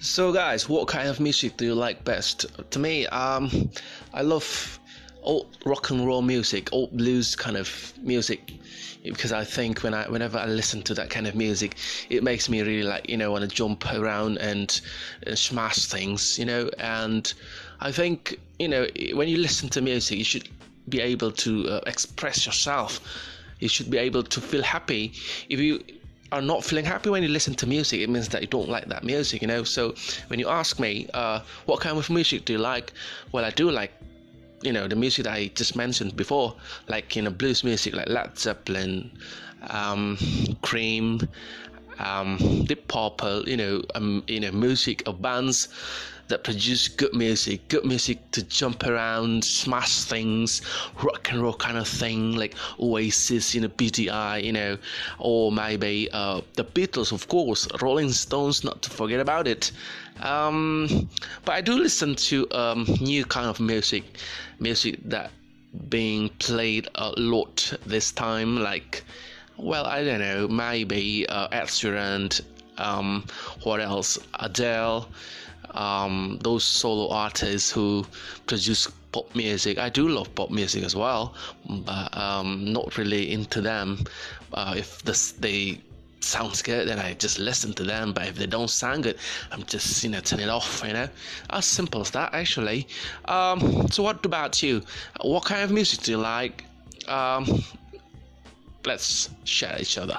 So, guys, what kind of music do you like best? To me, um, I love old rock and roll music, old blues kind of music, because I think when I, whenever I listen to that kind of music, it makes me really like you know want to jump around and uh, smash things, you know. And I think you know when you listen to music, you should be able to uh, express yourself. You should be able to feel happy. If you are not feeling happy when you listen to music, it means that you don't like that music, you know. So when you ask me, uh, what kind of music do you like? Well, I do like, you know, the music that I just mentioned before, like you know, blues music, like Led Zeppelin, um, Cream, um, Deep Purple, you know, um, you know, music of bands that produce good music, good music to jump around, smash things, rock and roll kind of thing, like Oasis, you know, Beady Eye, you know, or maybe uh, the Beatles, of course, Rolling Stones, not to forget about it. Um, but I do listen to um, new kind of music, music that being played a lot this time, like well, I don't know, maybe uh, Ed Sheeran, um, what else? Adele, um, those solo artists who produce pop music. I do love pop music as well, but um, not really into them. Uh, if this, they sounds good, then I just listen to them. But if they don't sound good, I'm just you know turn it off. You know, as simple as that actually. Um, so what about you? What kind of music do you like? Um, let's share each other.